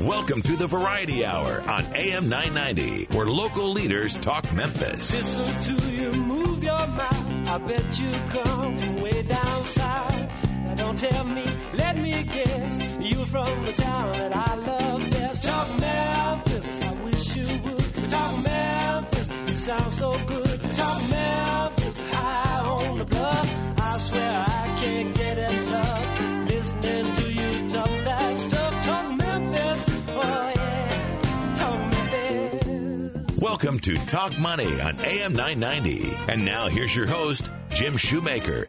Welcome to the Variety Hour on AM 990, where local leaders talk Memphis. Listen to you move your mouth. I bet you come from way down south. Now don't tell me, let me guess. You from the town that I love best. Talk Memphis, I wish you would. Talk Memphis, you sound so good. Talk Memphis, high on the bluff. I swear I can't get enough. Listening to you talk that Welcome to Talk Money on AM 990. And now here's your host, Jim Shoemaker.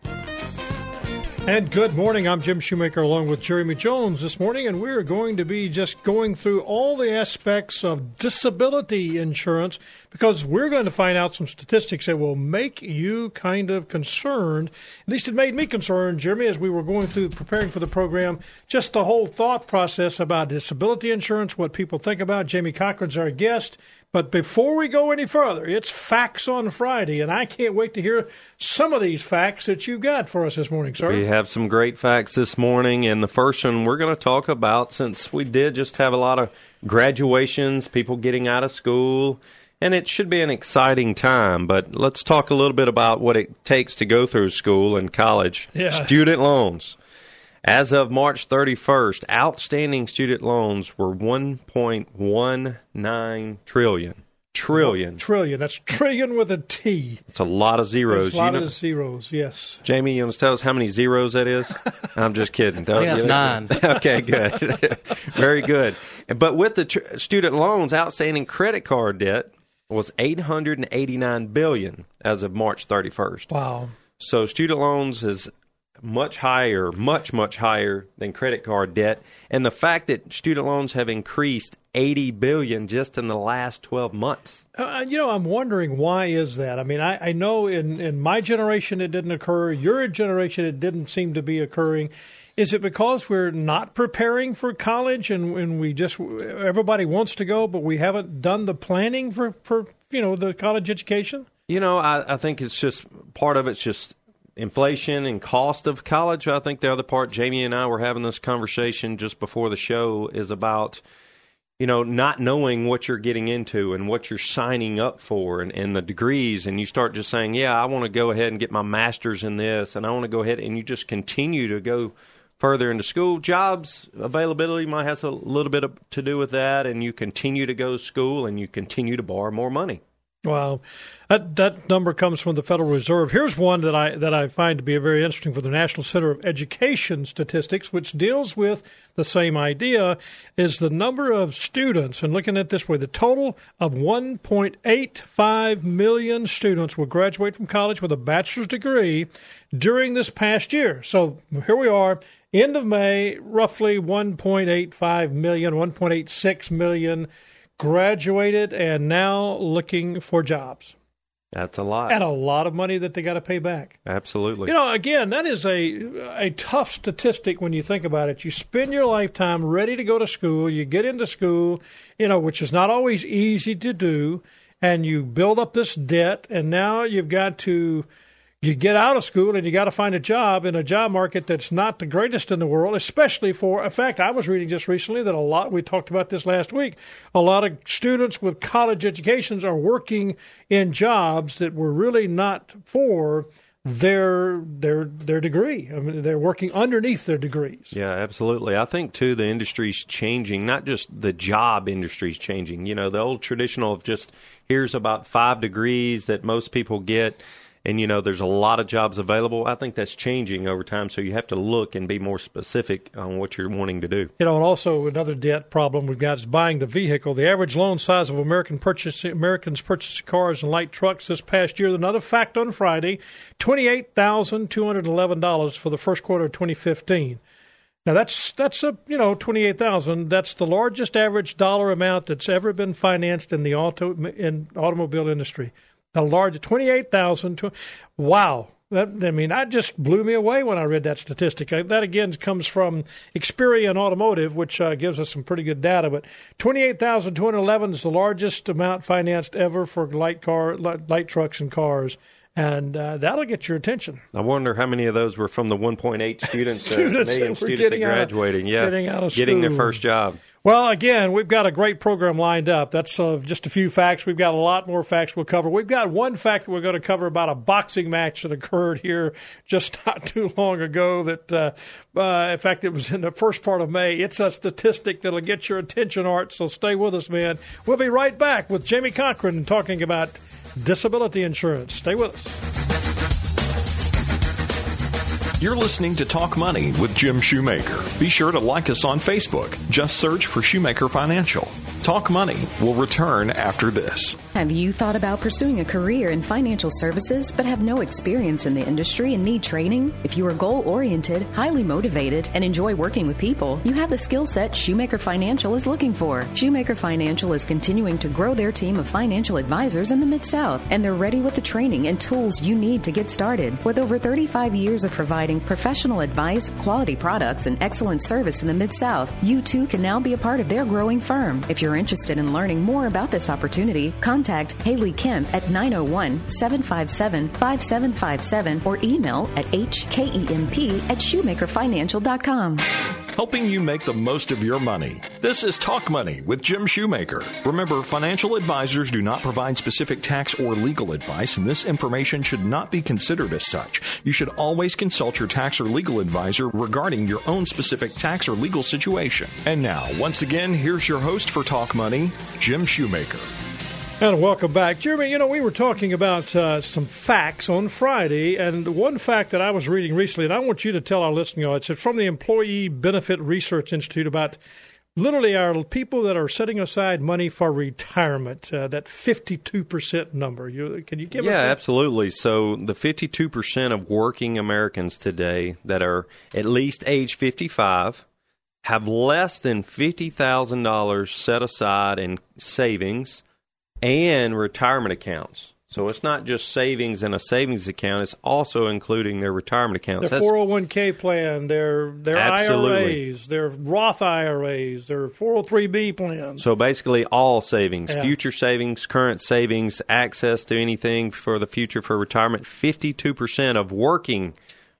And good morning. I'm Jim Shoemaker along with Jeremy Jones this morning, and we're going to be just going through all the aspects of disability insurance because we're going to find out some statistics that will make you kind of concerned. At least it made me concerned, Jeremy, as we were going through preparing for the program, just the whole thought process about disability insurance, what people think about. Jamie Cochran's our guest. But before we go any further, it's Facts on Friday, and I can't wait to hear some of these facts that you got for us this morning, sir. We have some great facts this morning, and the first one we're going to talk about since we did just have a lot of graduations, people getting out of school, and it should be an exciting time. But let's talk a little bit about what it takes to go through school and college. Yeah. Student loans. As of March 31st, outstanding student loans were 1.19 trillion. Trillion. Trillion. That's trillion with a T. It's a lot of zeros. There's a lot You know- of zeros, yes. Jamie, you want to tell us how many zeros that is? I'm just kidding. Don't think that's you? nine. okay, good. Very good. But with the tr- student loans, outstanding credit card debt was 889 billion as of March 31st. Wow. So student loans is much higher, much much higher than credit card debt, and the fact that student loans have increased 80 billion just in the last 12 months. Uh, you know, I'm wondering why is that? I mean, I, I know in, in my generation it didn't occur. Your generation it didn't seem to be occurring. Is it because we're not preparing for college and, and we just everybody wants to go, but we haven't done the planning for, for you know the college education? You know, I, I think it's just part of it's just inflation and cost of college. I think the other part, Jamie and I were having this conversation just before the show, is about you know not knowing what you're getting into and what you're signing up for and, and the degrees, and you start just saying, yeah, I want to go ahead and get my master's in this, and I want to go ahead, and you just continue to go further into school. Jobs availability might have a little bit of, to do with that, and you continue to go to school and you continue to borrow more money. Wow, that that number comes from the Federal Reserve. Here's one that I that I find to be very interesting for the National Center of Education Statistics, which deals with the same idea, is the number of students. And looking at this way, the total of 1.85 million students will graduate from college with a bachelor's degree during this past year. So here we are, end of May, roughly 1.85 million, 1.86 million graduated and now looking for jobs That's a lot. and a lot of money that they got to pay back. Absolutely. You know, again, that is a a tough statistic when you think about it. You spend your lifetime ready to go to school, you get into school, you know, which is not always easy to do, and you build up this debt, and now you've got to you get out of school and you got to find a job in a job market that's not the greatest in the world, especially for, in fact, I was reading just recently that a lot, we talked about this last week, a lot of students with college educations are working in jobs that were really not for their their their degree. I mean, they're working underneath their degrees. Yeah, absolutely. I think too the industry's changing, not just the job industry's changing. You know, the old traditional of just here's about 5 degrees that most people get and you know there's a lot of jobs available. I think that's changing over time, so you have to look and be more specific on what you're wanting to do. You know, and also another debt problem we've got is buying the vehicle. The average loan size of American purchase, Americans purchasing cars and light trucks this past year. Another fact on Friday: twenty-eight thousand two hundred eleven dollars for the first quarter of 2015. Now that's that's a you know twenty eight thousand. That's the largest average dollar amount that's ever been financed in the auto in automobile industry. The large twenty eight thousand. Wow. That, I mean, that just blew me away when I read that statistic. Uh, That again comes from Experian Automotive, which uh, gives us some pretty good data. But twenty-eight thousand two hundred eleven is the largest amount financed ever for light car, light, light trucks and cars, and uh, that'll get your attention. I wonder how many of those were from the 1.8 students, uh, Students million that students that out of- graduating, yeah, getting out of getting their first job. Well, again, we've got a great program lined up. That's uh, just a few facts. We've got a lot more facts we'll cover. We've got one fact that we're going to cover about a boxing match that occurred here just not too long ago. That, uh, uh, in fact, it was in the first part of May. It's a statistic that'll get your attention, Art. So stay with us, man. We'll be right back with Jamie Cochran talking about disability insurance. Stay with us. You're listening to Talk Money with Jim Shoemaker. Be sure to like us on Facebook. Just search for Shoemaker Financial. Talk Money will return after this. Have you thought about pursuing a career in financial services but have no experience in the industry and need training? If you are goal oriented, highly motivated, and enjoy working with people, you have the skill set Shoemaker Financial is looking for. Shoemaker Financial is continuing to grow their team of financial advisors in the Mid South, and they're ready with the training and tools you need to get started. With over 35 years of providing professional advice, quality products, and excellent service in the Mid South, you too can now be a part of their growing firm. If you're interested in learning more about this opportunity, contact Haley Kemp at 901 757 5757 or email at hkemp at shoemakerfinancial.com helping you make the most of your money. This is Talk Money with Jim Shoemaker. Remember, financial advisors do not provide specific tax or legal advice, and this information should not be considered as such. You should always consult your tax or legal advisor regarding your own specific tax or legal situation. And now, once again, here's your host for Talk Money, Jim Shoemaker. And welcome back. Jeremy, you know, we were talking about uh, some facts on Friday, and one fact that I was reading recently, and I want you to tell our listening audience, it's from the Employee Benefit Research Institute about literally our people that are setting aside money for retirement, uh, that 52% number. You, can you give yeah, us Yeah, absolutely. So the 52% of working Americans today that are at least age 55 have less than $50,000 set aside in savings – and retirement accounts. So it's not just savings in a savings account; it's also including their retirement accounts. Their four hundred oh one k plan, their their absolutely. IRAs, their Roth IRAs, their four hundred three b plans. So basically, all savings, Yeah. future savings, current savings, access to anything for the future for retirement. Fifty two percent of working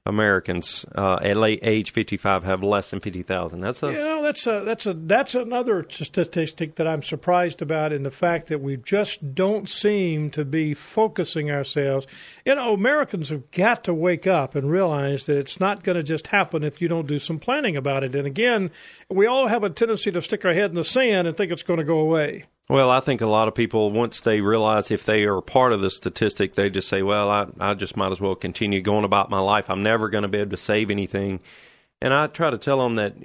Americans uh, at late age 55 have less than 50,000. That's a You know, that's a that's a that's another statistic that I'm surprised about in the fact that we just don't seem to be focusing ourselves. You know, Americans have got to wake up and realize that it's not going to just happen if you don't do some planning about it. And again, we all have a tendency to stick our head in the sand and think it's going to go away. Well, I think a lot of people, once they realize if they are part of the statistic, they just say, well, I, I just might as well continue going about my life. I'm never going to be able to save anything. And I try to tell them that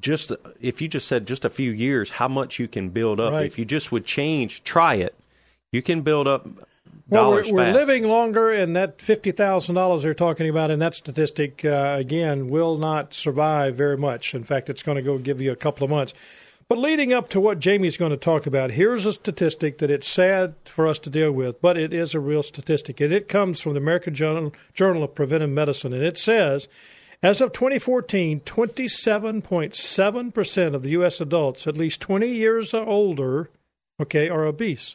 just if you just said just a few years, how much you can build up. Right. If you just would change, try it, you can build up Well, dollars we're, we're living longer, and that fifty thousand dollars they're talking about in that statistic uh, again will not survive very much. In fact, it's going to go give you a couple of months. But leading up to what Jamie's going to talk about, here's a statistic that it's sad for us to deal with, but it is a real statistic, and it comes from the American Journal, Journal of Preventive Medicine, and it says. As of 2014, 27.7% of the U.S. adults at least 20 years or older, okay, are obese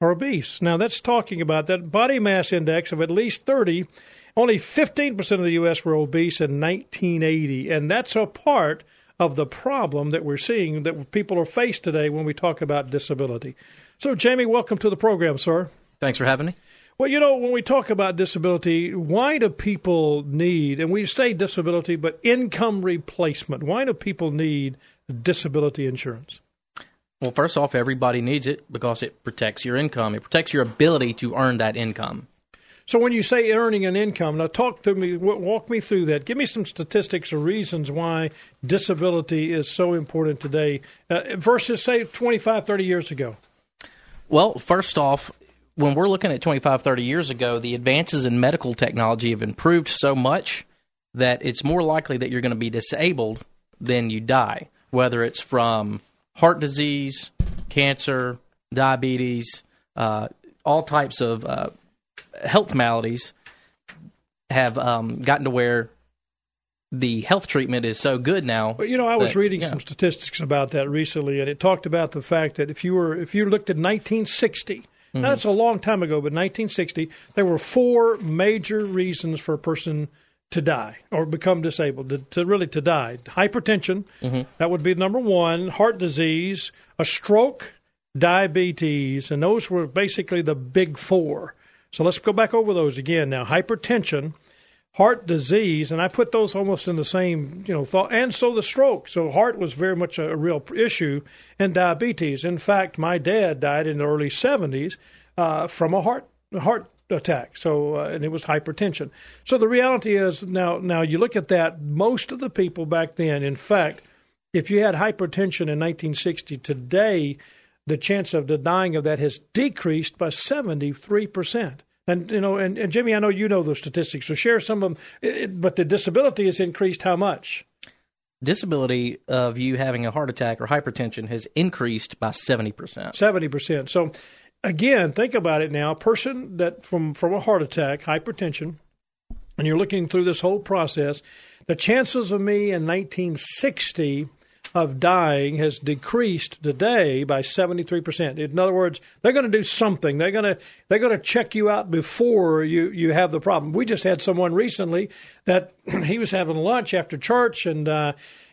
are obese. Now, that's talking about that body mass index of at least 30. Only 15% of the U.S. were obese in 1980. And that's a part of the problem that we're seeing that people are faced today when we talk about disability. So, Jamie, welcome to the program, sir. Thanks for having me. Well, you know, when we talk about disability, why do people need, and we say disability, but income replacement, why do people need disability insurance? Well, first off, everybody needs it because it protects your income. It protects your ability to earn that income. So when you say earning an income, now talk to me, walk me through that. Give me some statistics or reasons why disability is so important today uh, versus, say, 25, 30 years ago. Well, first off, when we're looking at 25, 30 years ago, the advances in medical technology have improved so much that it's more likely that you're going to be disabled than you die, whether it's from heart disease, cancer, diabetes, uh, all types of uh, health maladies have um, gotten to where the health treatment is so good now. But you know, I was that- reading yeah. some statistics about that recently, and it talked about the fact that if you were if you looked at 1960, Mm-hmm. now that's a long time ago, but 1960, there were four major reasons for a person to die or become disabled, to, to really to die. Hypertension, that would be number one. Heart disease, a stroke, diabetes, and those were basically the big four. So let's go back over those again now. Hypertension, heart disease, and I put those almost in the same, you know, thought, and so the stroke. So heart was very much a, real issue, and diabetes. In fact, my dad died in the early 70s uh, from a heart heart attack. So uh, and it was hypertension. So the reality is now now you look at that. Most of the people back then, in fact, if you had hypertension in 1960, today the chance of the dying of that has decreased by 73 percent. And you know, and, and Jimmy, I know you know those statistics, so share some of them. It, but the disability has increased how much? Disability of you having a heart attack or hypertension has increased by 70%. Seventy percent. So again, think about it now. A person that from from a heart attack, hypertension, and you're looking through this whole process, the chances of me in 1960 of dying has decreased today by 73%. In other words, they're going to do something. They're going to they're going to check you out before you you have the problem. We just had someone recently that he was having lunch after church and uh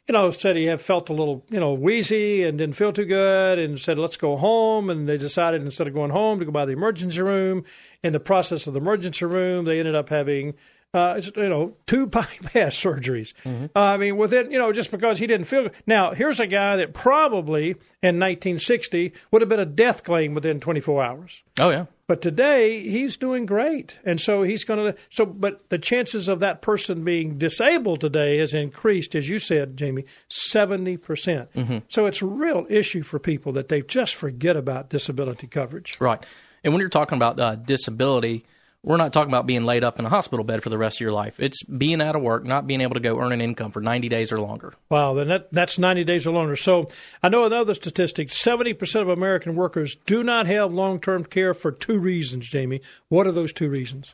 you know, said he had felt a little, you know, wheezy and didn't feel too good and said, let's go home. And they decided instead of going home to go by the emergency room. In the process of the emergency room, they ended up having uh, you know, two bypass surgeries. Uh, I mean, within, you know, just because he didn't feel good. Now, here's a guy that probably in 1960 would have been a death claim within 24 hours. Oh, yeah. But today he's doing great, and so he's going to. So, but the chances of that person being disabled today has increased, as you said, Jamie, seventy percent. So it's a real issue for people that they just forget about disability coverage. Right. And when you're talking about uh, disability, we're not talking about being laid up in a hospital bed for the rest of your life. It's being out of work, not being able to go earn an income for 90 days or longer. Wow, then that, that's 90 days or longer. So I know another statistic 70% of American workers do not have long term care for two reasons, Jamie. What are those two reasons?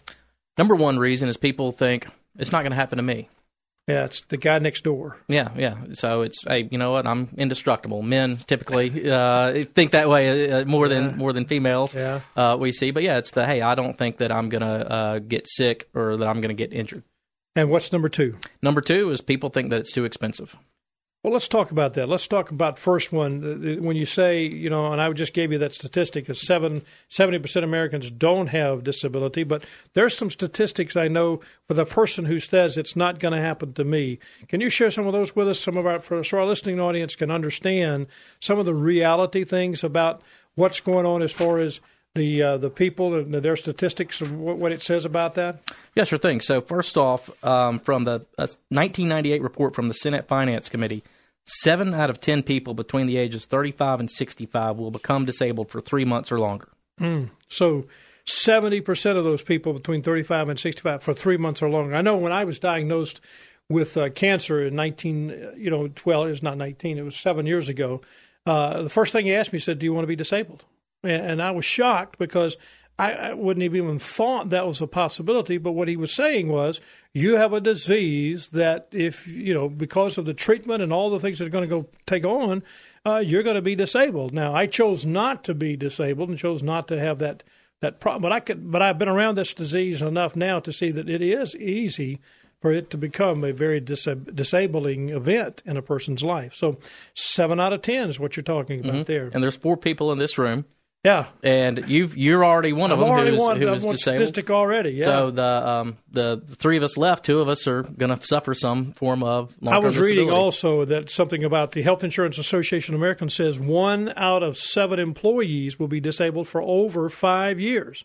Number one reason is people think it's not going to happen to me. Yeah, it's the guy next door. Yeah, yeah. So it's hey, you know what? I'm indestructible. Men typically uh, think that way uh, more than more than females. Yeah. Uh, we see, but yeah, it's the hey, I don't think that I'm gonna uh, get sick or that I'm gonna get injured. And what's number two? Number two is people think that it's too expensive. Well, let's talk about that. Let's talk about first one. Uh, When you say, you know, and I just gave you that statistic, is seven, 70% of Americans don't have disability, but there's some statistics I know for the person who says it's not going to happen to me. Can you share some of those with us? Some of our, so our listening audience can understand some of the reality things about what's going on as far as the uh, the people and their statistics and what, what it says about that. Yeah, sure thing. So first off, um, from the uh, 1998 report from the Senate Finance Committee, seven out of ten people between the ages 35 and 65 will become disabled for three months or longer. So, seventy percent of those people between thirty-five and sixty-five for three months or longer. I know when I was diagnosed with uh, cancer in nineteen, uh, you know, well, it was not nineteen; it was seven years ago. Uh, the first thing he asked me he said, "Do you want to be disabled?" And I was shocked because I, I wouldn't have even thought that was a possibility. But what he was saying was, "You have a disease that, if you know, because of the treatment and all the things that are going to go take on." uh, you're going to be disabled. Now, I chose not to be disabled and chose not to have that that problem. But I could, but I've been around this disease enough now to see that it is easy for it to become a very dis- disabling event in a person's life. So, seven out of ten is what you're talking about there. And there's four people in this room, yeah, and you've you're already one of I've them who's, won, who I've disabled. statistic already. Yeah. So the um, the three of us left, two of us are going to suffer some form of I was reading also that something about the Health Insurance Association of America says one out of seven employees will be disabled for over five years.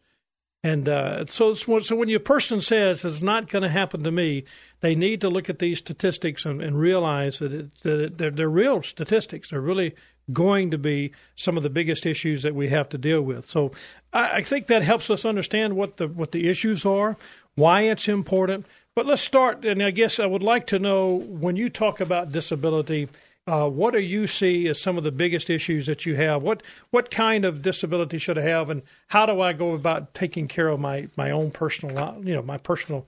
And uh, so, it's- so when your person says it's not going to happen to me, they need to look at these statistics and, and realize that, it, that it, they're, they're real statistics. They're really going to be some of the biggest issues that we have to deal with. So I, I think that helps us understand what the what the issues are, why it's important. But let's start, and I guess I would like to know when you talk about disability. Uh, what do you see as some of the biggest issues that you have? What what kind of disability should I have, and how do I go about taking care of my my own personal, you know, my personal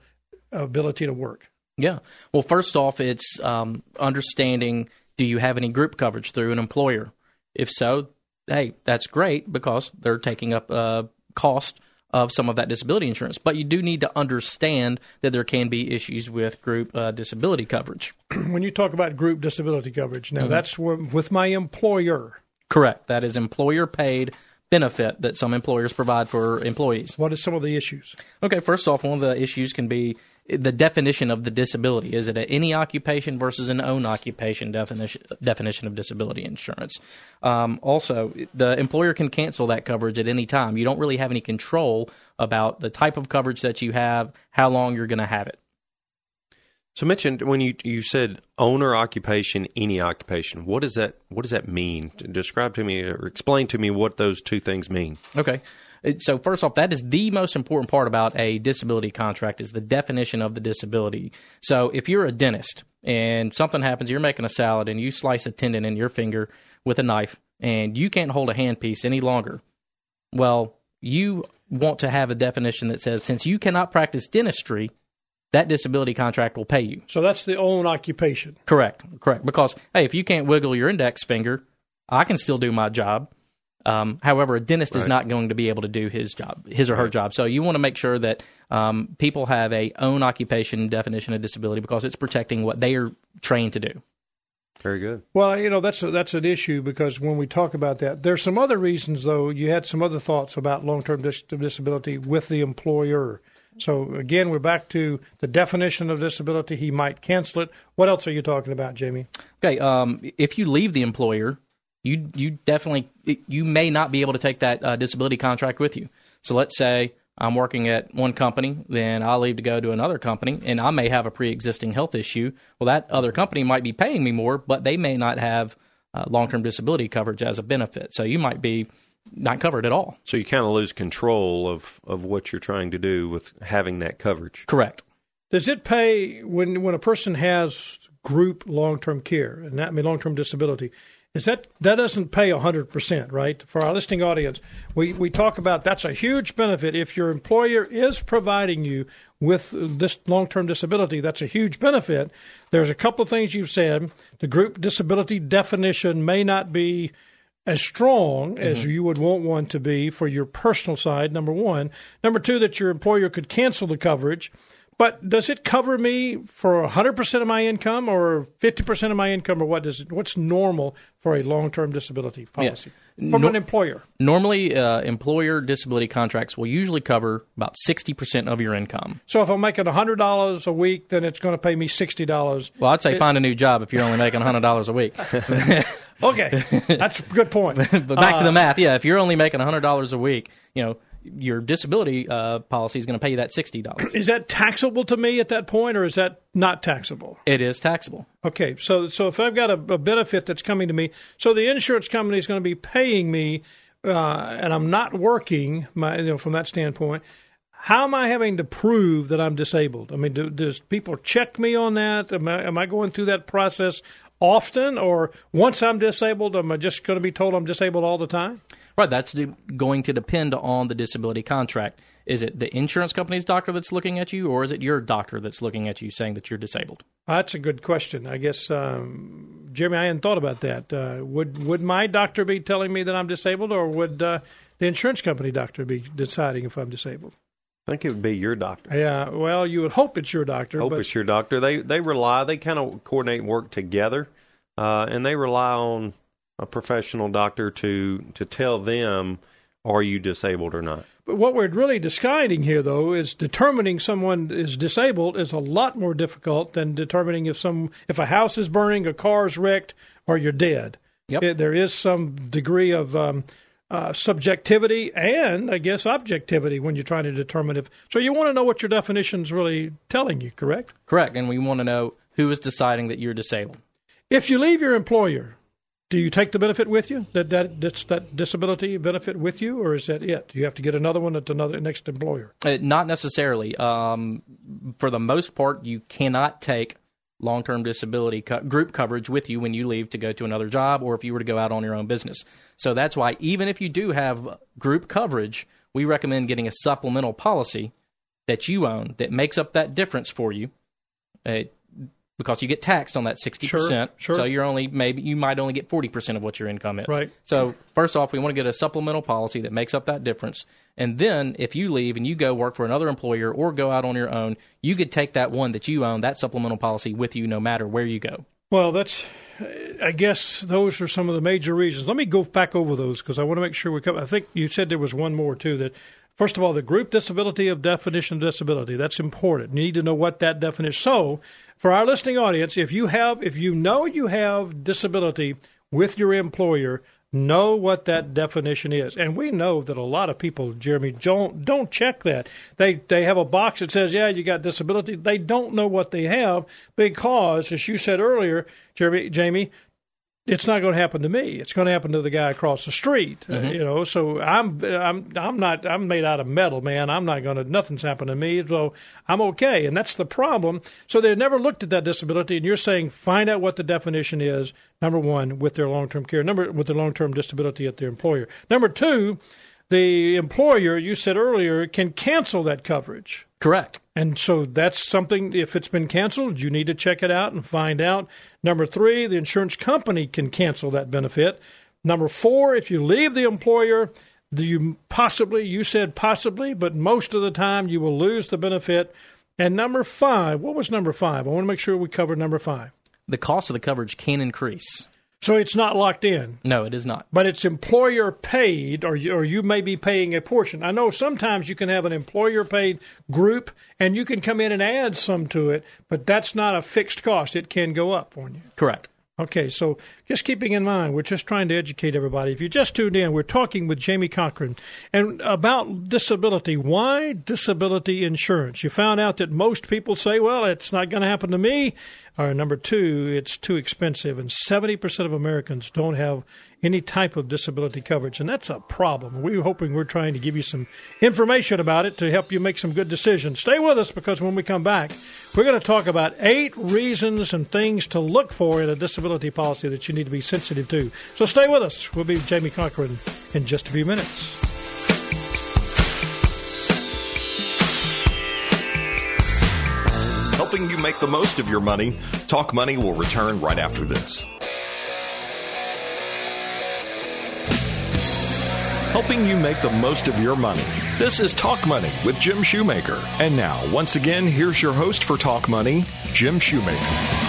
ability to work? Yeah. Well, first off, it's um, understanding do you have any group coverage through an employer? If so, hey, that's great because they're taking up uh, cost of some of that disability insurance. But you do need to understand that there can be issues with group uh, disability coverage. when you talk about group disability coverage, now that's with my employer. Correct. That is employer paid benefit that some employers provide for employees. What are some of the issues? Okay, first off, one of the issues can be the definition of the disability. Is it an any occupation versus an own occupation definition definition of disability insurance? Um, also, the employer can cancel that coverage at any time. You don't really have any control about the type of coverage that you have, how long you're going to have it. So mentioned when you you said owner occupation, any occupation. What does that what does that mean? Describe to me or explain to me what those two things mean. Okay. So first off, that is the most important part about a disability contract is the definition of the disability. So if you're a dentist and something happens, you're making a salad and you slice a tendon in your finger with a knife and you can't hold a handpiece any longer. Well, you want to have a definition that says since you cannot practice dentistry, that disability contract will pay you. So that's the own occupation. Correct, correct. Because hey, if you can't wiggle your index finger, I can still do my job. Um, however, a dentist right. is not going to be able to do his job, his or her right. job. So you want to make sure that um, people have a own occupation definition of disability because it's protecting what they are trained to do. Very good. Well, you know that's a, that's an issue because when we talk about that, there's some other reasons though. You had some other thoughts about long-term dis- disability with the employer. So again, we're back to the definition of disability. He might cancel it. What else are you talking about, Jamie? Okay, um, if you leave the employer, you you definitely you may not be able to take that uh, disability contract with you. So let's say I'm working at one company, then I'll leave to go to another company, and I may have a pre-existing health issue. Well, that other company might be paying me more, but they may not have uh, long-term disability coverage as a benefit. So you might be not covered at all. So you kind of lose control of, of what you're trying to do with having that coverage. Correct. Does it pay when when a person has group long term care and that I mean long term disability? Is that that doesn't pay 100%, right? For our listening audience, we, we talk about that's a huge benefit. If your employer is providing you with this long term disability, that's a huge benefit. There's a couple of things you've said. The group disability definition may not be as strong mm-hmm. as you would want one to be for your personal side, number one. Number two, that your employer could cancel the coverage. But does it cover me for 100% of my income or 50% of my income or what does it, what's normal for a long-term disability policy yeah. from no, an employer? Normally uh, employer disability contracts will usually cover about 60% of your income. So if I'm making $100 a week then it's going to pay me $60. Well, I'd say it, find a new job if you're only making $100 a week. okay. That's a good point. but back uh, to the uh, math. Yeah, if you're only making $100 a week, you know, your disability uh, policy is going to pay you that sixty dollars. Is that taxable to me at that point, or is that not taxable? It is taxable. Okay, so so if I've got a, a benefit that's coming to me, so the insurance company is going to be paying me, uh, and I'm not working, my, you know, from that standpoint. How am I having to prove that I'm disabled? I mean, do, does people check me on that? Am I, am I going through that process often, or once I'm disabled, am I just going to be told I'm disabled all the time? Right, that's going to depend on the disability contract. Is it the insurance company's doctor that's looking at you, or is it your doctor that's looking at you saying that you're disabled? That's a good question. I guess, um, Jimmy, I hadn't thought about that. Uh, would would my doctor be telling me that I'm disabled, or would uh, the insurance company doctor be deciding if I'm disabled? I think it would be your doctor. Yeah, well, you would hope it's your doctor. Hope but... it's your doctor. They they rely. They kind of coordinate and work together, uh, and they rely on a professional doctor to to tell them are you disabled or not. But what we're really deciding here, though, is determining someone is disabled is a lot more difficult than determining if some if a house is burning, a car is wrecked, or you're dead. Yep. It, there is some degree of um, uh, subjectivity and, I guess, objectivity when you're trying to determine if. So you want to know what your definition is really telling you, correct? Correct, and we want to know who is deciding that you're disabled. If you leave your employer, do you take the benefit with you? That that that disability benefit with you, or is that it? Do you have to get another one at another next employer? Uh, not necessarily. Um, for the most part, you cannot take long-term disability co- group coverage with you when you leave to go to another job, or if you were to go out on your own business. So that's why, even if you do have group coverage, we recommend getting a supplemental policy that you own that makes up that difference for you. Uh, because you get taxed on that 60%. Sure, sure. So you're only maybe you might only get 40% of what your income is. Right. So first off, we want to get a supplemental policy that makes up that difference. And then if you leave and you go work for another employer or go out on your own, you could take that one that you own, that supplemental policy with you no matter where you go. Well, that's. I guess those are some of the major reasons. Let me go back over those because I want to make sure we cover. I think you said there was one more too. That first of all, the group disability of definition of disability. That's important. You need to know what that definition. So, for our listening audience, if you have, if you know you have disability with your employer, know what that definition is. And we know that a lot of people, Jeremy, don't don't check that. They they have a box that says, "Yeah, you got disability." They don't know what they have because, as you said earlier, Jeremy, Jamie, it's not going to happen to me. It's going to happen to the guy across the street. Uh, you know, so I'm I'm I'm not I'm made out of metal, man. I'm not going to nothing's happened to me, so I'm okay. And that's the problem. So they never looked at that disability. And you're saying find out what the definition is. Number one, with their long term care. Number with their long term disability at their employer. Number two, the employer you said earlier can cancel that coverage. Correct. And so that's something, if it's been canceled, you need to check it out and find out. Number three, the insurance company can cancel that benefit. Number four, if you leave the employer, do you possibly, you said possibly, but most of the time you will lose the benefit. And number five, what was number five? I want to make sure we cover number five. The cost of the coverage can increase. So it's not locked in. No, it is not. But it's employer paid, or you, or you may be paying a portion. I know sometimes you can have an employer paid group, and you can come in and add some to it, but that's not a fixed cost. It can go up on you. Correct. Okay, so just keeping in mind, we're just trying to educate everybody. If you just tuned in, we're talking with Jamie Cochran and about disability. Why disability insurance? You found out that most people say, well, it's not going to happen to me. Or number two, it's too expensive. And 70% of Americans don't have any type of disability coverage. And that's a problem. We're hoping we're trying to give you some information about it to help you make some good decisions. Stay with us because when we come back, we're going to talk about eight reasons and things to look for in a disability policy that you need to be sensitive to. So stay with us. We'll be Jamie Cochran in just a few minutes. Helping you make the most of your money, Talk Money will return right after this. Helping you make the most of your money. This is Talk Money with Jim Shoemaker. And now, once again, here's your host for Talk Money, Jim Shoemaker.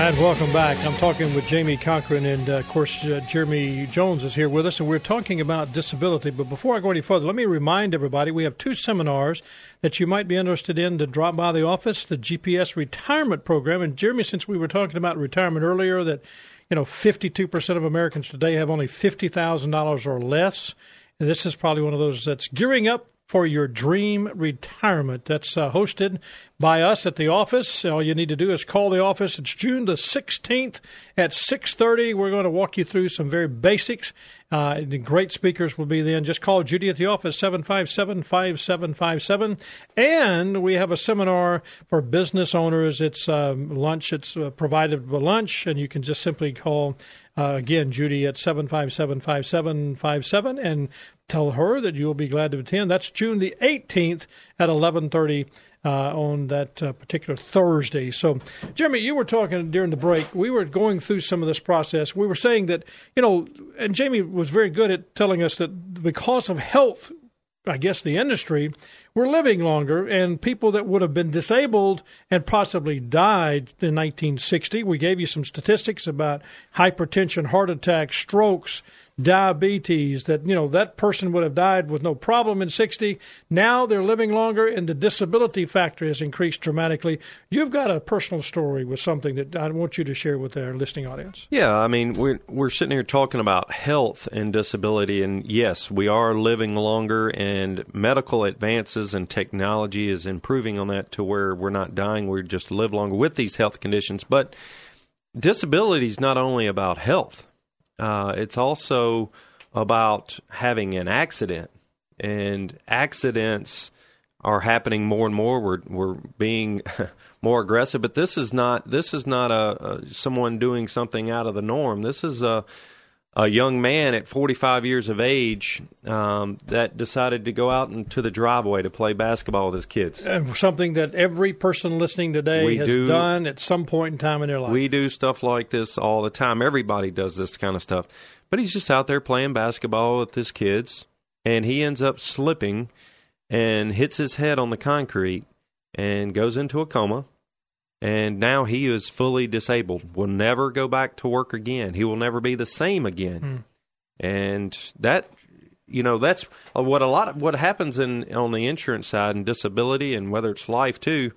And welcome back. I'm talking with Jamie Cochran, and uh, of course, uh, Jeremy Jones is here with us, and we're talking about disability. But before I go any further, let me remind everybody we have two seminars that you might be interested in to drop by the office the GPS retirement program. And Jeremy, since we were talking about retirement earlier, that you know, 52% of Americans today have only $50,000 or less. And this is probably one of those that's gearing up for your dream retirement. That's uh, hosted by us at the office. All you need to do is call the office. It's June the 16th at 6:30. We're going to walk you through some very basics. Uh, the great speakers will be then. Just call Judy at the office 757-5757. And we have a seminar for business owners. It's um, lunch. It's uh, provided with lunch, and you can just simply call uh, again, Judy at 757 5757 and tell her that you'll be glad to attend. That's June the 18th at 1130 uh, on that uh, particular Thursday. So, Jeremy, you were talking during the break. We were going through some of this process. We were saying that, you know, and Jamie was very good at telling us that because of health, I guess the industry, we're living longer, and people that would have been disabled and possibly died in 1960. We gave you some statistics about hypertension, heart attacks, strokes, diabetes that you know that person would have died with no problem in 60 now they're living longer and the disability factor has increased dramatically. You've got a personal story with something that I want you to share with our listening audience. Yeah i mean we're we're sitting here talking about health and disability and yes we are living longer and medical advances and technology is improving on that to where we're not dying we just live longer with these health conditions. But disability is not only about health uh, it's also about having an accident, and accidents are happening more and more. We're we're being more aggressive, but this is not this is not a, a someone doing something out of the norm. This is a a young man at 45 years of age um, that decided to go out into the driveway to play basketball with his kids. Uh, something that every person listening today We has do- done at some point in time in their life. We do stuff like this all the time. Everybody does this kind of stuff. But he's just out there playing basketball with his kids, and he ends up slipping and hits his head on the concrete and goes into a coma. And now he is fully disabled, will never go back to work again. He will never be the same again. Hmm. And that, you know, that's uh, what a lot of what happens in on the insurance side and disability, and whether it's life too.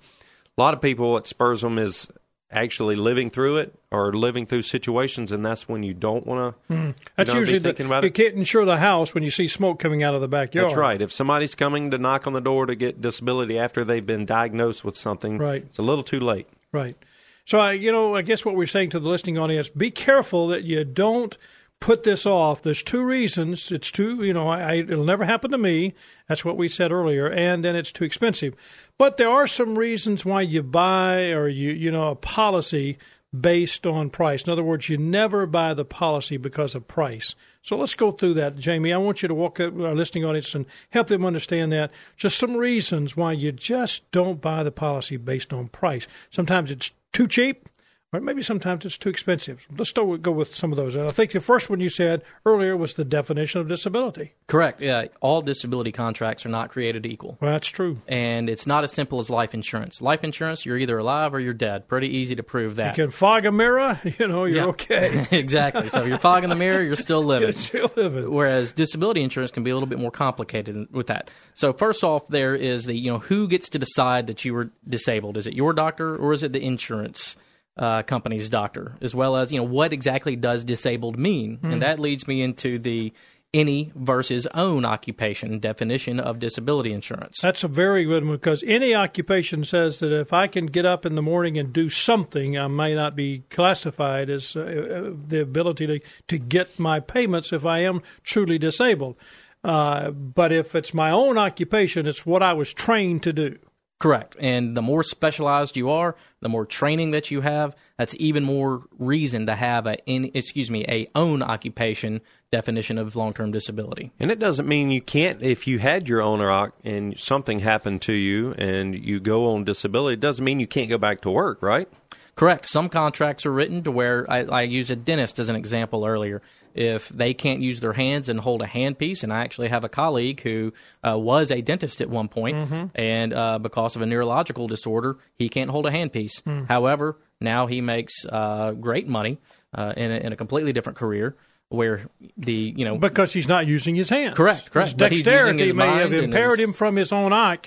A lot of people, what spurs them is actually living through it or living through situations, and that's when you don't want to. Hmm. That's know, be usually the, thinking about you it. can't insure the house when you see smoke coming out of the backyard. That's right. If somebody's coming to knock on the door to get disability after they've been diagnosed with something, Right. it's a little too late. Right. So, I, you know, I guess what we're saying to the listening audience: be careful that you don't put this off. There's two reasons. It's too, you know, I, I, it'll never happen to me. That's what we said earlier, and then it's too expensive. But there are some reasons why you buy or you, you know, a policy based on price. In other words, you never buy the policy because of price. So let's go through that, Jamie. I want you to walk up our listening audience and help them understand that. Just some reasons why you just don't buy the policy based on price. Sometimes it's too cheap, or maybe sometimes it's too expensive. Let's go go with some of those. And I think the first one you said earlier was the definition of disability. Correct. Yeah, all disability contracts are not created equal. Well, that's true. And it's not as simple as life insurance. Life insurance, you're either alive or you're dead. Pretty easy to prove that. You can fog a mirror, you know, you're Yeah. okay. exactly. So if you're fogging the mirror, you're still living. You're still living. Whereas disability insurance can be a little bit more complicated with that. So first off, there is the you know who gets to decide that you were disabled? Is it your doctor or is it the insurance uh, company's doctor? As well as you know what exactly does disabled mean, Hmm. and that leads me into the any versus own occupation definition of disability insurance. That's a very good one because any occupation says that if I can get up in the morning and do something, I may not be classified as uh, uh, the ability to, to get my payments if I am truly disabled. Uh, but if it's my own occupation, it's what I was trained to do. Correct. And the more specialized you are, the more training that you have, that's even more reason to have a in, excuse me, a own occupation definition of long-term disability. And it doesn't mean you can't, if you had your own oc- and something happened to you and you go on disability, it doesn't mean you can't go back to work, right? Correct. Some contracts are written to where I, I used a dentist as an example earlier. If they can't use their hands and hold a handpiece, and I actually have a colleague who uh, was a dentist at one point, and uh, because of a neurological disorder, he can't hold a handpiece. However, now he makes uh, great money uh, in, a, in a completely different career where the you know Because he's not using his hands. Correct, correct. His But he's using dexterity his may have impaired his- him from his own eye,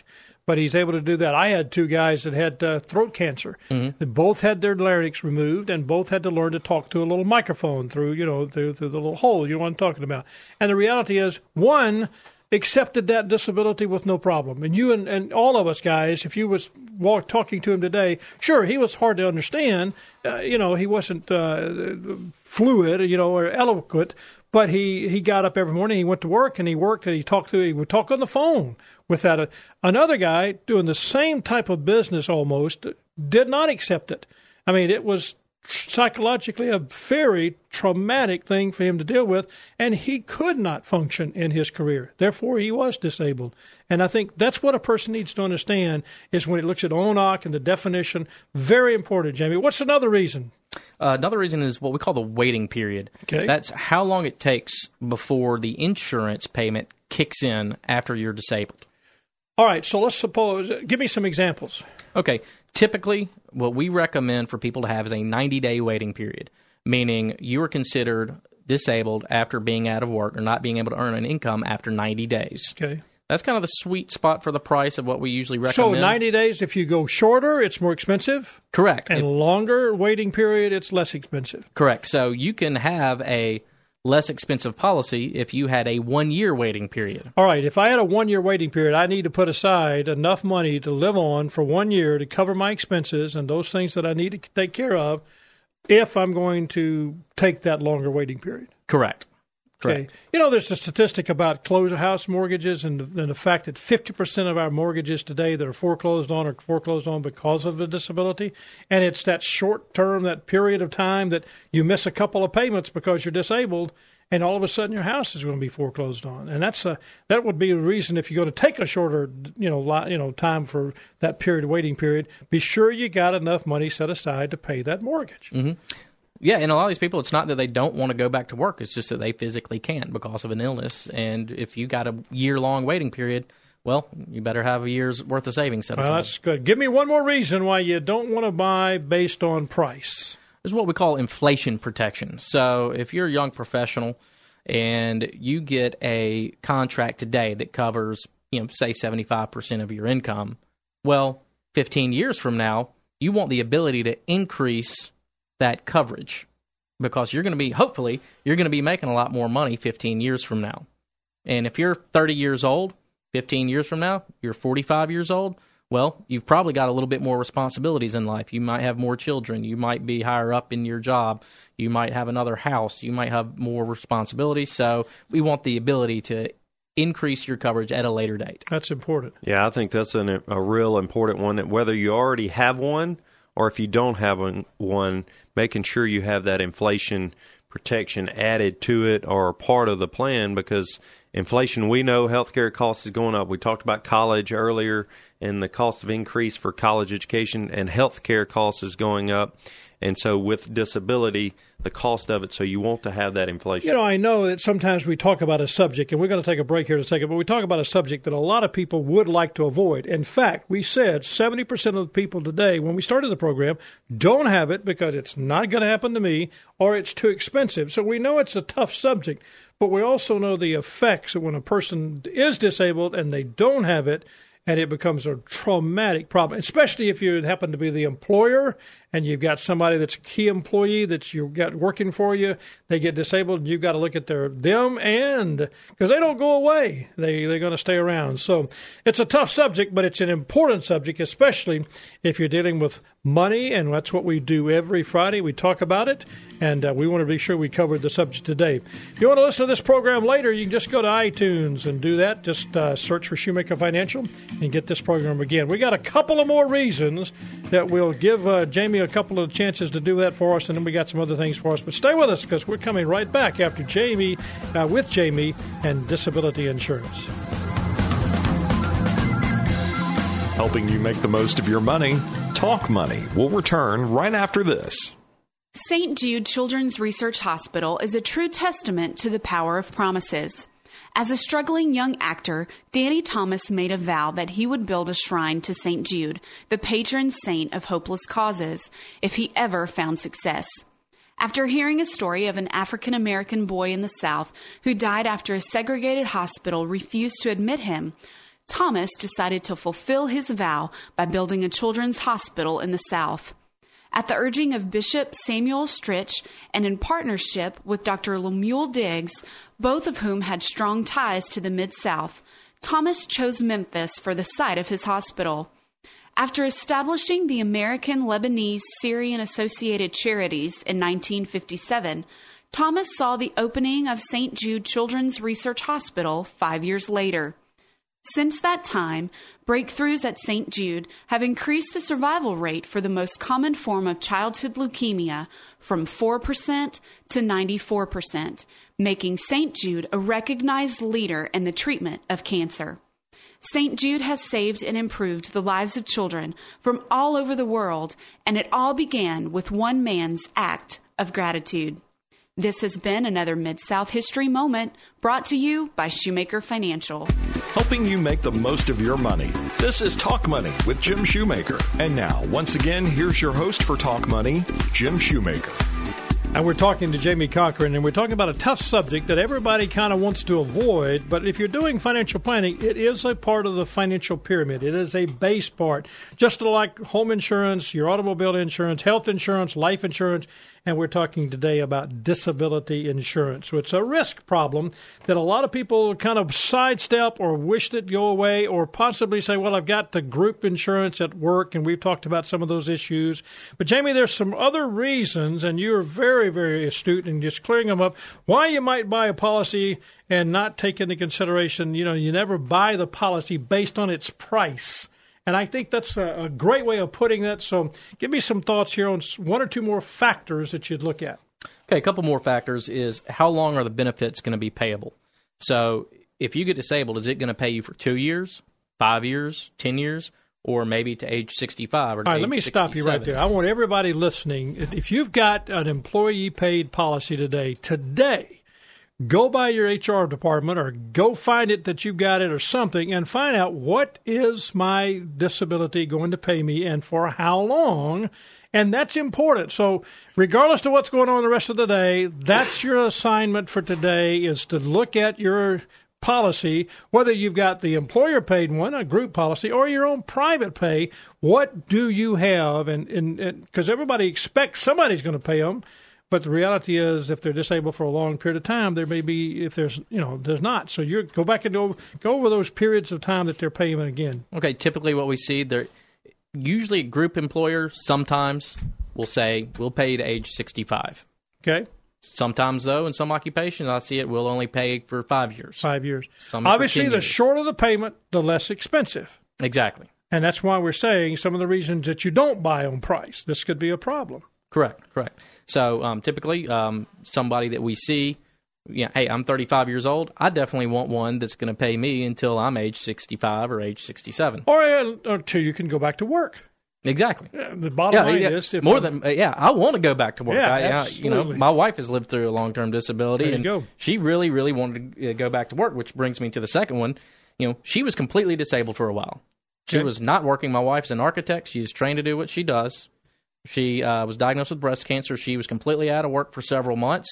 but he's able to do that. I had two guys that had uh, throat cancer. Mm-hmm. They both had their larynx removed, and both had to learn to talk to a little microphone through, you know, through, through the little hole. You know what I'm talking about. And the reality is, one accepted that disability with no problem. And you and, and all of us guys, if you was walk, talking to him today, sure, he was hard to understand. Uh, you know, he wasn't uh, fluid, you know, or eloquent, but he, he got up every morning, he went to work and he worked and he talked to, he would talk on the phone with that. Uh, another guy doing the same type of business almost did not accept it. I mean, it was psychologically a very traumatic thing for him to deal with, and he could not function in his career. Therefore, he was disabled. And I think that's what a person needs to understand is when he looks at own occ and the definition, very important, Jamie. What's another reason? Uh, another reason is what we call the waiting period. Okay. That's how long it takes before the insurance payment kicks in after you're disabled. All right, so let's suppose, give me some examples. Okay. Typically, what we recommend for people to have is a 90 day waiting period, meaning you are considered disabled after being out of work or not being able to earn an income after 90 days. Okay. That's kind of the sweet spot for the price of what we usually recommend. So 90 days, if you go shorter, it's more expensive, Correct. and longer waiting period, it's less expensive. Correct. So you can have a less expensive policy if you had a one year waiting period. All right, if I had a one year waiting period, I need to put aside enough money to live on for one year to cover my expenses and those things that I need to take care of if I'm going to take that longer waiting period. Correct. Okay. Correct. You know, there's a statistic about close house mortgages and, and the fact that 50% of our mortgages today that are foreclosed on are foreclosed on because of a disability. And it's that short term, that period of time that you miss a couple of payments because you're disabled and all of a sudden your house is going to be foreclosed on, and that's a that would be a reason if you're going to take a shorter you know li- you know time for that period waiting period, be sure you got enough money set aside to pay that mortgage. Mm-hmm. Yeah, and a lot of these people, it's not that they don't want to go back to work; it's just that they physically can't because of an illness. And if you got a year long waiting period, well, you better have a year's worth of savings set aside. Well, that's good. Give me one more reason why you don't want to buy based on price. This is what we call inflation protection. So if you're a young professional and you get a contract today that covers, you know, say 75% of your income, well, 15 years from now, you want the ability to increase that coverage because you're going to be, hopefully, you're going to be making a lot more money 15 years from now. And if you're 30 years old, 15 years from now, you're 45 years old, well, you've probably got a little bit more responsibilities in life. You might have more children. You might be higher up in your job. You might have another house. You might have more responsibilities. So we want the ability to increase your coverage at a later date. That's important. Yeah, I think that's an, a real important one. That whether you already have one or if you don't have one, making sure you have that inflation protection added to it or part of the plan because inflation, we know healthcare costs is going up. We talked about college earlier and the cost of increase for college education and healthcare costs is going up. And so with disability, the cost of it, so you want to have that inflation. You know, I know that sometimes we talk about a subject, and we're going to take a break here in a second, but we talk about a subject that a lot of people would like to avoid. In fact, we said 70% of the people today, when we started the program, don't have it because it's not going to happen to me or it's too expensive. So we know it's a tough subject, but we also know the effects when a person is disabled and they don't have it and it becomes a traumatic problem, especially if you happen to be the employer and you've got somebody that's a key employee that you've got working for you, they get disabled, and you've got to look at their them and because they don't go away, they they're going to stay around. So it's a tough subject, but it's an important subject, especially if you're dealing with money, and that's what we do every Friday. We talk about it, and uh, we want to be sure we covered the subject today. If you want to listen to this program later, you can just go to iTunes and do that. Just uh, search for Shoemaker Financial and get this program again. We got a couple of more reasons that we'll give uh, Jamie a couple of chances to do that for us, and then we got some other things for us. But stay with us because we're coming right back after Jamie, uh, with Jamie and disability insurance. Helping you make the most of your money, Talk Money will return right after this. St. Jude Children's Research Hospital is a true testament to the power of promises. As a struggling young actor, Danny Thomas made a vow that he would build a shrine to St. Jude, the patron saint of hopeless causes, if he ever found success. After hearing a story of an African American boy in the South who died after a segregated hospital refused to admit him, Thomas decided to fulfill his vow by building a children's hospital in the South. At the urging of Bishop Samuel Stritch and in partnership with Dr. Lemuel Diggs, both of whom had strong ties to the Mid South, Thomas chose Memphis for the site of his hospital. After establishing the American Lebanese Syrian Associated Charities in 1957, Thomas saw the opening of St. Jude Children's Research Hospital five years later. Since that time, breakthroughs at St. Jude have increased the survival rate for the most common form of childhood leukemia from 4% to 94%, making St. Jude a recognized leader in the treatment of cancer. St. Jude has saved and improved the lives of children from all over the world, and it all began with one man's act of gratitude. This has been another Mid South History Moment brought to you by Shoemaker Financial. Helping you make the most of your money. This is Talk Money with Jim Shoemaker. And now, once again, here's your host for Talk Money, Jim Shoemaker. And we're talking to Jamie Cochran, and we're talking about a tough subject that everybody kind of wants to avoid. But if you're doing financial planning, it is a part of the financial pyramid. It is a base part, just like home insurance, your automobile insurance, health insurance, life insurance and we're talking today about disability insurance. So it's a risk problem that a lot of people kind of sidestep or wish it go away, or possibly say, "Well, I've got the group insurance at work," and we've talked about some of those issues. But Jamie, there's some other reasons, and you're very, very astute in just clearing them up. Why you might buy a policy and not take into consideration, you know, you never buy the policy based on its price. And I think that's a, a great way of putting that. So give me some thoughts here on one or two more factors that you'd look at. Okay, a couple more factors is how long are the benefits going to be payable? So if you get disabled, is it going to pay you for two years, five years, ten years, or maybe to age sixty-five or to All right, let me stop you right there. I want everybody listening. If you've got an employee paid policy today, today, go by your HR department or go find it that you've got it or something and find out what is my disability going to pay me and for how long. And that's important. So, regardless of what's going on the rest of the day, that's your assignment for today is to look at your policy, whether you've got the employer paid one, a group policy, or your own private pay. What do you have? And because everybody expects somebody's going to pay them, but the reality is, if they're disabled for a long period of time, there may be if there's you know there's not. So you go back and go go over those periods of time that they're paying again. Okay, typically what we see there, usually a group employer sometimes will say we'll pay to age sixty-five. Okay, Sometimes though, in some occupations, I see it will only pay for five years. five years. Some Obviously, 10 the shorter the payment, the less expensive. Exactly. And that's why we're saying some of the reasons that you don't buy on price. This could be a problem. Correct, correct. So um, typically, um, somebody that we see, yeah, hey, I'm 35 years old. I definitely want one that's going to pay me until I'm age 65 or age 67. Or, uh, or two, you can go back to work. Exactly. Uh, The bottom line yeah, is, if more I'm- than uh, yeah, I want to go back to work. Yeah, I, I- you know, my wife has lived through a long term disability, and go. she really, really wanted to uh, go back to work. Which brings me to the second one. You know, she was completely disabled for a while. She Okay. was not working. My wife's an architect. She's trained to do what she does. She uh, was diagnosed with breast cancer. She was completely out of work for several months,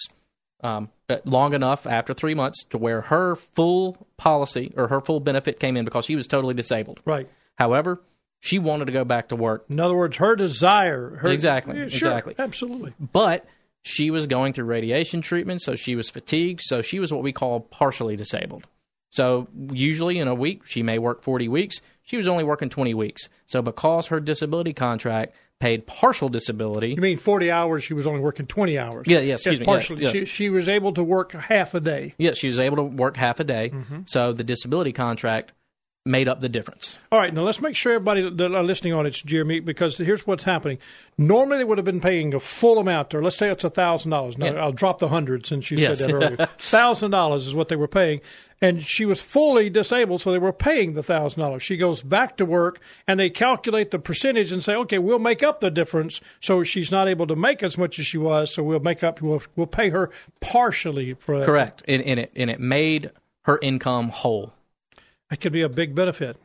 um, long enough after three months to where her full policy or her full benefit came in because she was totally disabled. right. However, she wanted to go back to work In other words, her desire. Her, Exactly, Yeah, sure, exactly. Absolutely. but she was going through radiation treatment, so she was fatigued. So she was what we call partially disabled. So usually in a week, she may work 40 weeks. She was only working 20 weeks. So because her disability contract paid partial disability, You mean 40 hours? She was only working 20 hours. Yeah, yeah, excuse me, yeah, Partially. yes. She, she was able to work half a day. yes, she was able to work half a day. Mm-hmm. So the disability contract made up the difference. All right, now let's make sure everybody that are listening on it's Jeremy, because here's what's happening. Normally, they would have been paying a full amount, or let's say it's a thousand dollars. Now, Yeah. I'll drop the hundred since you Yes. said that earlier. Thousand dollars is what they were paying, and she was fully disabled, so they were paying the thousand dollars. She goes back to work, and they calculate the percentage and say, okay, we'll make up the difference, so she's not able to make as much as she was, so we'll make up, we'll, we'll pay her partially for that. Correct. And, and it and it made her income whole. That could be a big benefit.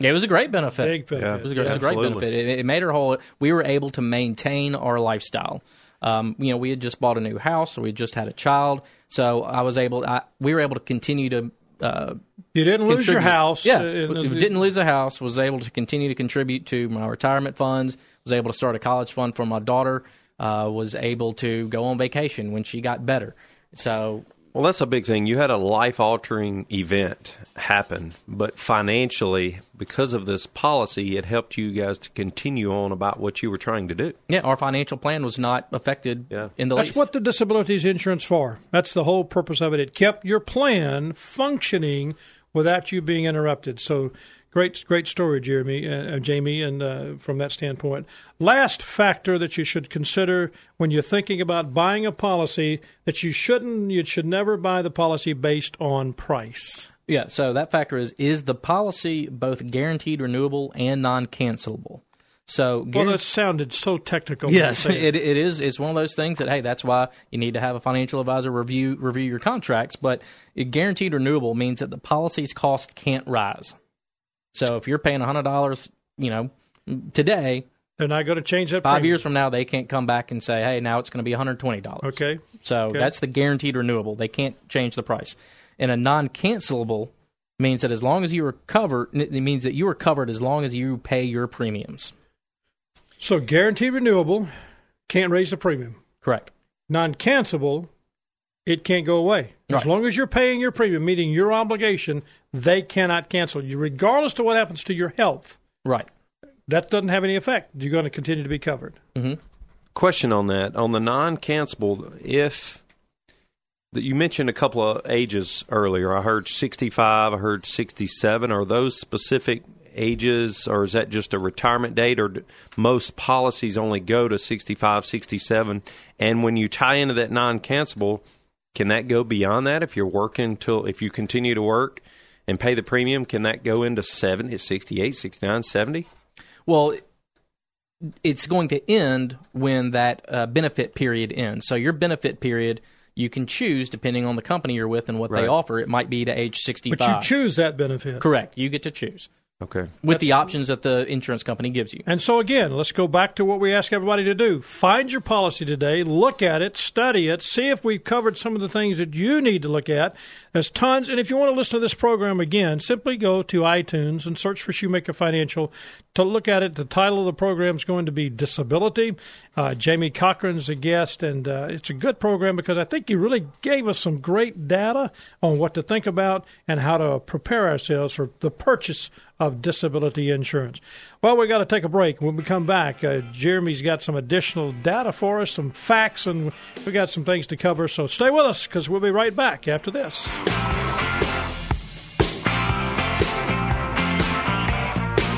It was a great benefit. Big benefit. Yeah. It was a, great- it was a great benefit. It, it made our whole. We were able to maintain our lifestyle. Um, you know, we had just bought a new house, we had just had a child, so I was able. I, we were able to continue to. Uh, You didn't lose your house. Yeah, uh, in the- we didn't lose a house. Was able to continue to contribute to my retirement funds. Was able to start a college fund for my daughter. Uh, was able to go on vacation when she got better. So Well, that's a big thing. You had a life altering event happen, but financially, because of this policy, it helped you guys to continue on about what you were trying to do. yeah, our financial plan was not affected Yeah. in the That's least. what the disabilities insurance for. That's the whole purpose of it. It kept your plan functioning without you being interrupted. So great, great story, Jeremy, uh, uh, Jamie, and uh, from that standpoint. Last factor that you should consider when you're thinking about buying a policy that you shouldn't, you should never buy the policy based on price. Yeah, so that factor is is the policy both guaranteed renewable and non cancelable? So Well, that sounded so technical. yes, it, it is. It's one of those things that hey, that's why you need to have a financial advisor review review your contracts. But guaranteed renewable means that the policy's cost can't rise. So if you're paying hundred dollars, you know, today, They're not going to change that. five premium. years from now, they can't come back and say, hey, now it's going to be one hundred twenty dollars. Okay. So Okay. that's the guaranteed renewable. They can't change the price. And a non-cancelable means that as long as you are covered, it means that you are covered as long as you pay your premiums. So guaranteed renewable can't raise the premium. Correct. non-cancelable, it can't go away. As long as you're paying your premium, meeting your obligation, they cannot cancel you, regardless to what happens to your health. Right. That doesn't have any effect. You're going to continue to be covered. Mm-hmm. Question on that on the non-cancelable, if that you mentioned a couple of ages earlier, I heard 65, I heard 67. Are those specific ages, or is that just a retirement date, or do most policies only go to 65, 67? And when you tie into that non-cancelable, can that go beyond that if you're working till if you continue to work and pay the premium? Can that go into 70, 68, 69, 70? Well, it's going to end when that uh, benefit period ends. So your benefit period, you can choose depending on the company you're with and what Right. they offer. It might be to age 65. But you choose that benefit. Correct. You get to choose Okay. with the options that the insurance company gives you. And so, again, let's go back to what we ask everybody to do. Find your policy today, look at it, study it, see if we've covered some of the things that you need to look at. There's tons. And if you want to listen to this program again, simply go to iTunes and search for Shoemaker Financial to look at it. The title of the program is going to be Disability. Uh, Jamie Cochran's a guest, and uh, it's a good program because I think you really gave us some great data on what to think about and how to prepare ourselves for the purchase of disability insurance. Well, we've got to take a break. When we come back, uh, Jeremy's got some additional data for us, some facts, and we got some things to cover. So stay with us because we'll be right back after this.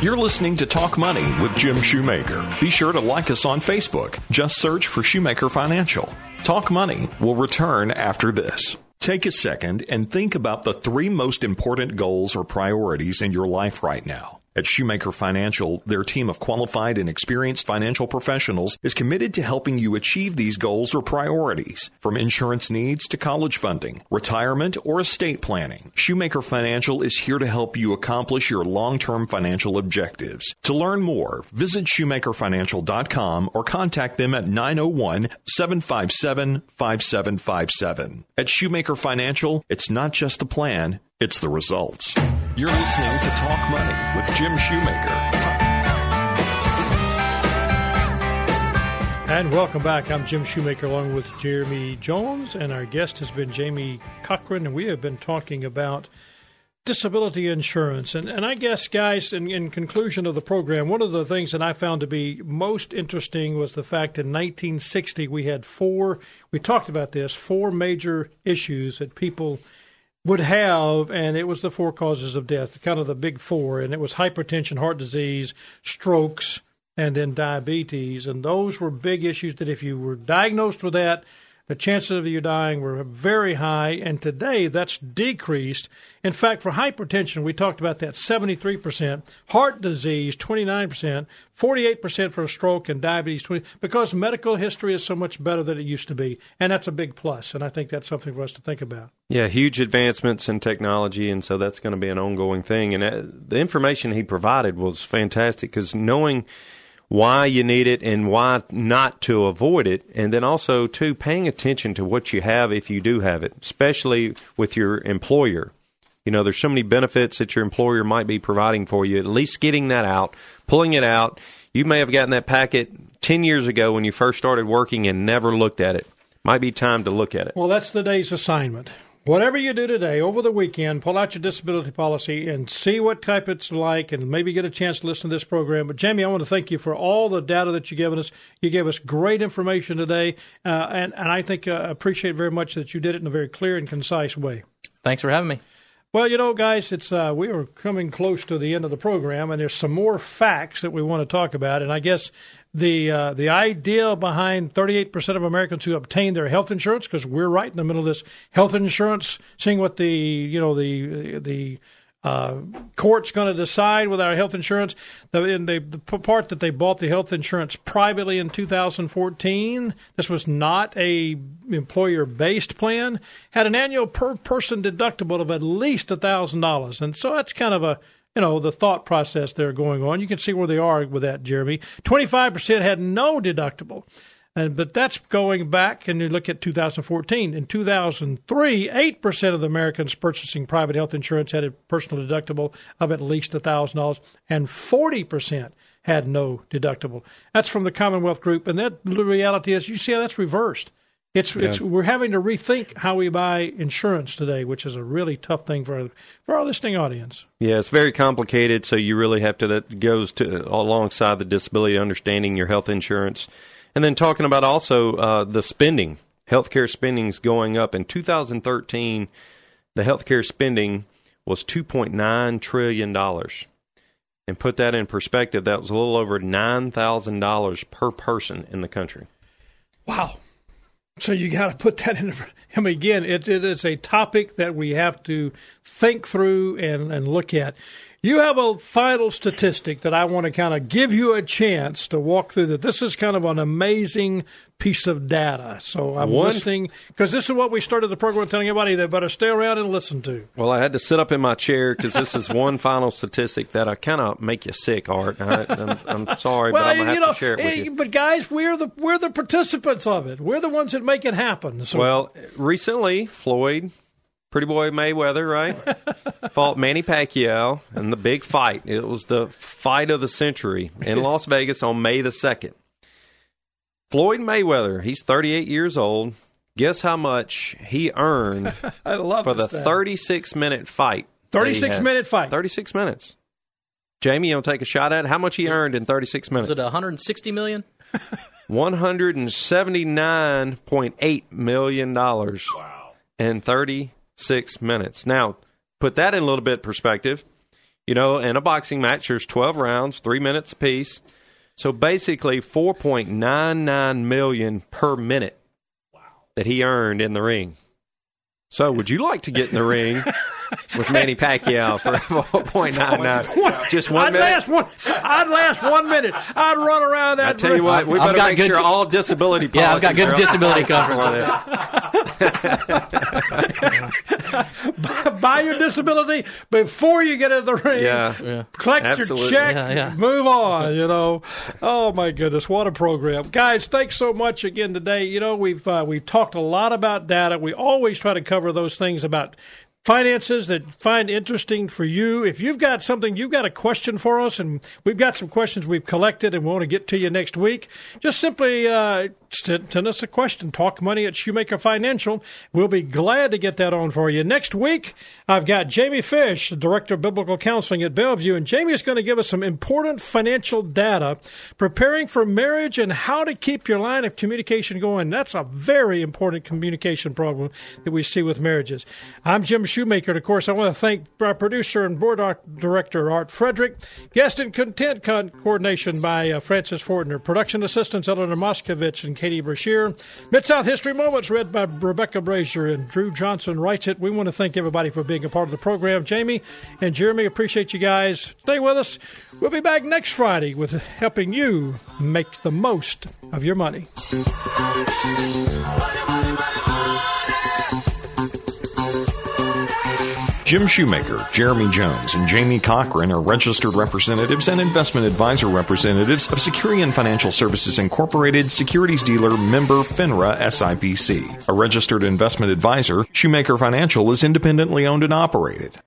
You're listening to Talk Money with Jim Shoemaker. Be sure to like us on Facebook. Just search for Shoemaker Financial. Talk Money will return after this. Take a second and think about the three most important goals or priorities in your life right now. At Shoemaker Financial, their team of qualified and experienced financial professionals is committed to helping you achieve these goals or priorities. From insurance needs to college funding, retirement, or estate planning, Shoemaker Financial is here to help you accomplish your long-term financial objectives. To learn more, visit shoemakerfinancial.com or contact them at 901-757-5757. At Shoemaker Financial, it's not just the plan, it's the results. You're listening to Talk Money with Jim Shoemaker. And welcome back. I'm Jim Shoemaker along with Jeremy Jones, and our guest has been Jamie Cochran, and we have been talking about disability insurance. And, and I guess, guys, in, in conclusion of the program, one of the things that I found to be most interesting was the fact in 1960 we had four, we talked about this, four major issues that people would have, and it was the four causes of death, kind of the big four, and it was hypertension, heart disease, strokes, and then diabetes. And those were big issues that if you were diagnosed with that, the chances of you dying were very high, and today that's decreased. In fact, for hypertension, we talked about that 73%, heart disease 29%, 48% for a stroke, and diabetes 20 because medical history is so much better than it used to be, and that's a big plus, and I think that's something for us to think about. Yeah, huge advancements in technology, and so that's going to be an ongoing thing. And uh, the information he provided was fantastic because knowing why you need it and why not to avoid it, and then also too paying attention to what you have if you do have it, especially with your employer. You know, there's so many benefits that your employer might be providing for you. At least getting that out, pulling it out. You may have gotten that packet 10 years ago when you first started working and never looked at it. Might be time to look at it. Well, that's the day's assignment. Whatever you do today, over the weekend, pull out your disability policy and see what type it's like and maybe get a chance to listen to this program. But, Jamie, I want to thank you for all the data that you've given us. You gave us great information today, uh, and, and I think uh, appreciate very much that you did it in a very clear and concise way. Thanks for having me. Well, you know, guys, it's uh, we are coming close to the end of the program, and there's some more facts that we want to talk about. And I guess the uh, the idea behind 38% of Americans who obtain their health insurance, because we're right in the middle of this health insurance, seeing what the you know the the uh, court's going to decide with our health insurance. The, in the, the part that they bought the health insurance privately in 2014, this was not a employer based plan, had an annual per person deductible of at least thousand dollars, and so that's kind of a you know the thought process there going on. You can see where they are with that, Jeremy. 25% had no deductible. And, but that's going back, and you look at 2014. In 2003, 8% of the Americans purchasing private health insurance had a personal deductible of at least $1,000, and 40% had no deductible. That's from the Commonwealth Group, and that the reality is, you see how that's reversed. It's, it's we're having to rethink how we buy insurance today, which is a really tough thing for our, for our listening audience. Yeah, it's very complicated. So you really have to that goes to alongside the disability, understanding your health insurance, and then talking about also uh, the spending. Healthcare spending is going up. In 2013, the healthcare spending was 2.9 trillion dollars. And put that in perspective, that was a little over $9,000 per person in the country. Wow. So you got to put that in. I mean, again, it, it is a topic that we have to think through and, and look at. You have a final statistic that I want to kind of give you a chance to walk through that. This is kind of an amazing piece of data. So I'm One- listening because this is what we started the program telling everybody they better stay around and listen to. Well, I had to sit up in my chair because this is one final statistic that I kind of make you sick, Art. I, I'm, I'm sorry, well, but I'm going to have know, to share it with eh, you. but guys, we're the we're the participants of it. We're the ones that make it happen. So Well, recently, Floyd, Pretty Boy Mayweather, right, fought Manny Pacquiao in the big fight. It was the fight of the century in Las Vegas on May the 2nd. Floyd Mayweather, he's 38 years old. Guess how much he earned I love for the 36 minute fight? 36 minute fight. 36 minutes. Jamie, you want to take a shot at it? How much he earned in 36 minutes? Was it 160 million? One hundred and seventy nine point eight million dollars. Wow. In thirty six minutes. Now, put that in a little bit perspective. You know, in a boxing match, there's twelve rounds, three minutes apiece. So basically, four point nine nine million per minute. Wow. That he earned in the ring. So, would you like to get in the ring with Manny Pacquiao for four point nine nine? Just one I'd minute. last one. I'd last one minute. I'd run around that. I tell you what, we I've better got make good- sure all disability Yeah, I've got good disability coverage. buy your disability before you get in the ring. Yeah. Yeah. Collect Absolutely. your check. Yeah, yeah. Move on. You know. Oh my goodness, what a program, guys! Thanks so much again today. You know we've uh, we've talked a lot about data. We always try to cover those things about finances that find interesting for you. If you've got something, you've got a question for us, and we've got some questions we've collected and we want to get to you next week, just simply uh, send, send us a question. Talk money at Shoemaker Financial. We'll be glad to get that on for you. Next week, I've got Jamie Fish, the Director of Biblical Counseling at Bellevue, and Jamie is going to give us some important financial data preparing for marriage and how to keep your line of communication going. That's a very important communication problem that we see with marriages. I'm Jim Shoemaker, and of course, I want to thank our producer and board director, Art Frederick. Guest and content con- coordination by uh, Francis Fortner. Production assistants, Eleanor Moskovich and Katie Brashear. Mid South History Moments, read by Rebecca Brazier and Drew Johnson writes it. We want to thank everybody for being a part of the program. Jamie and Jeremy, appreciate you guys. Stay with us. We'll be back next Friday with helping you make the most of your money. Jim Shoemaker, Jeremy Jones, and Jamie Cochran are registered representatives and investment advisor representatives of Securian Financial Services Incorporated, securities dealer member FINRA SIPC. A registered investment advisor, Shoemaker Financial is independently owned and operated.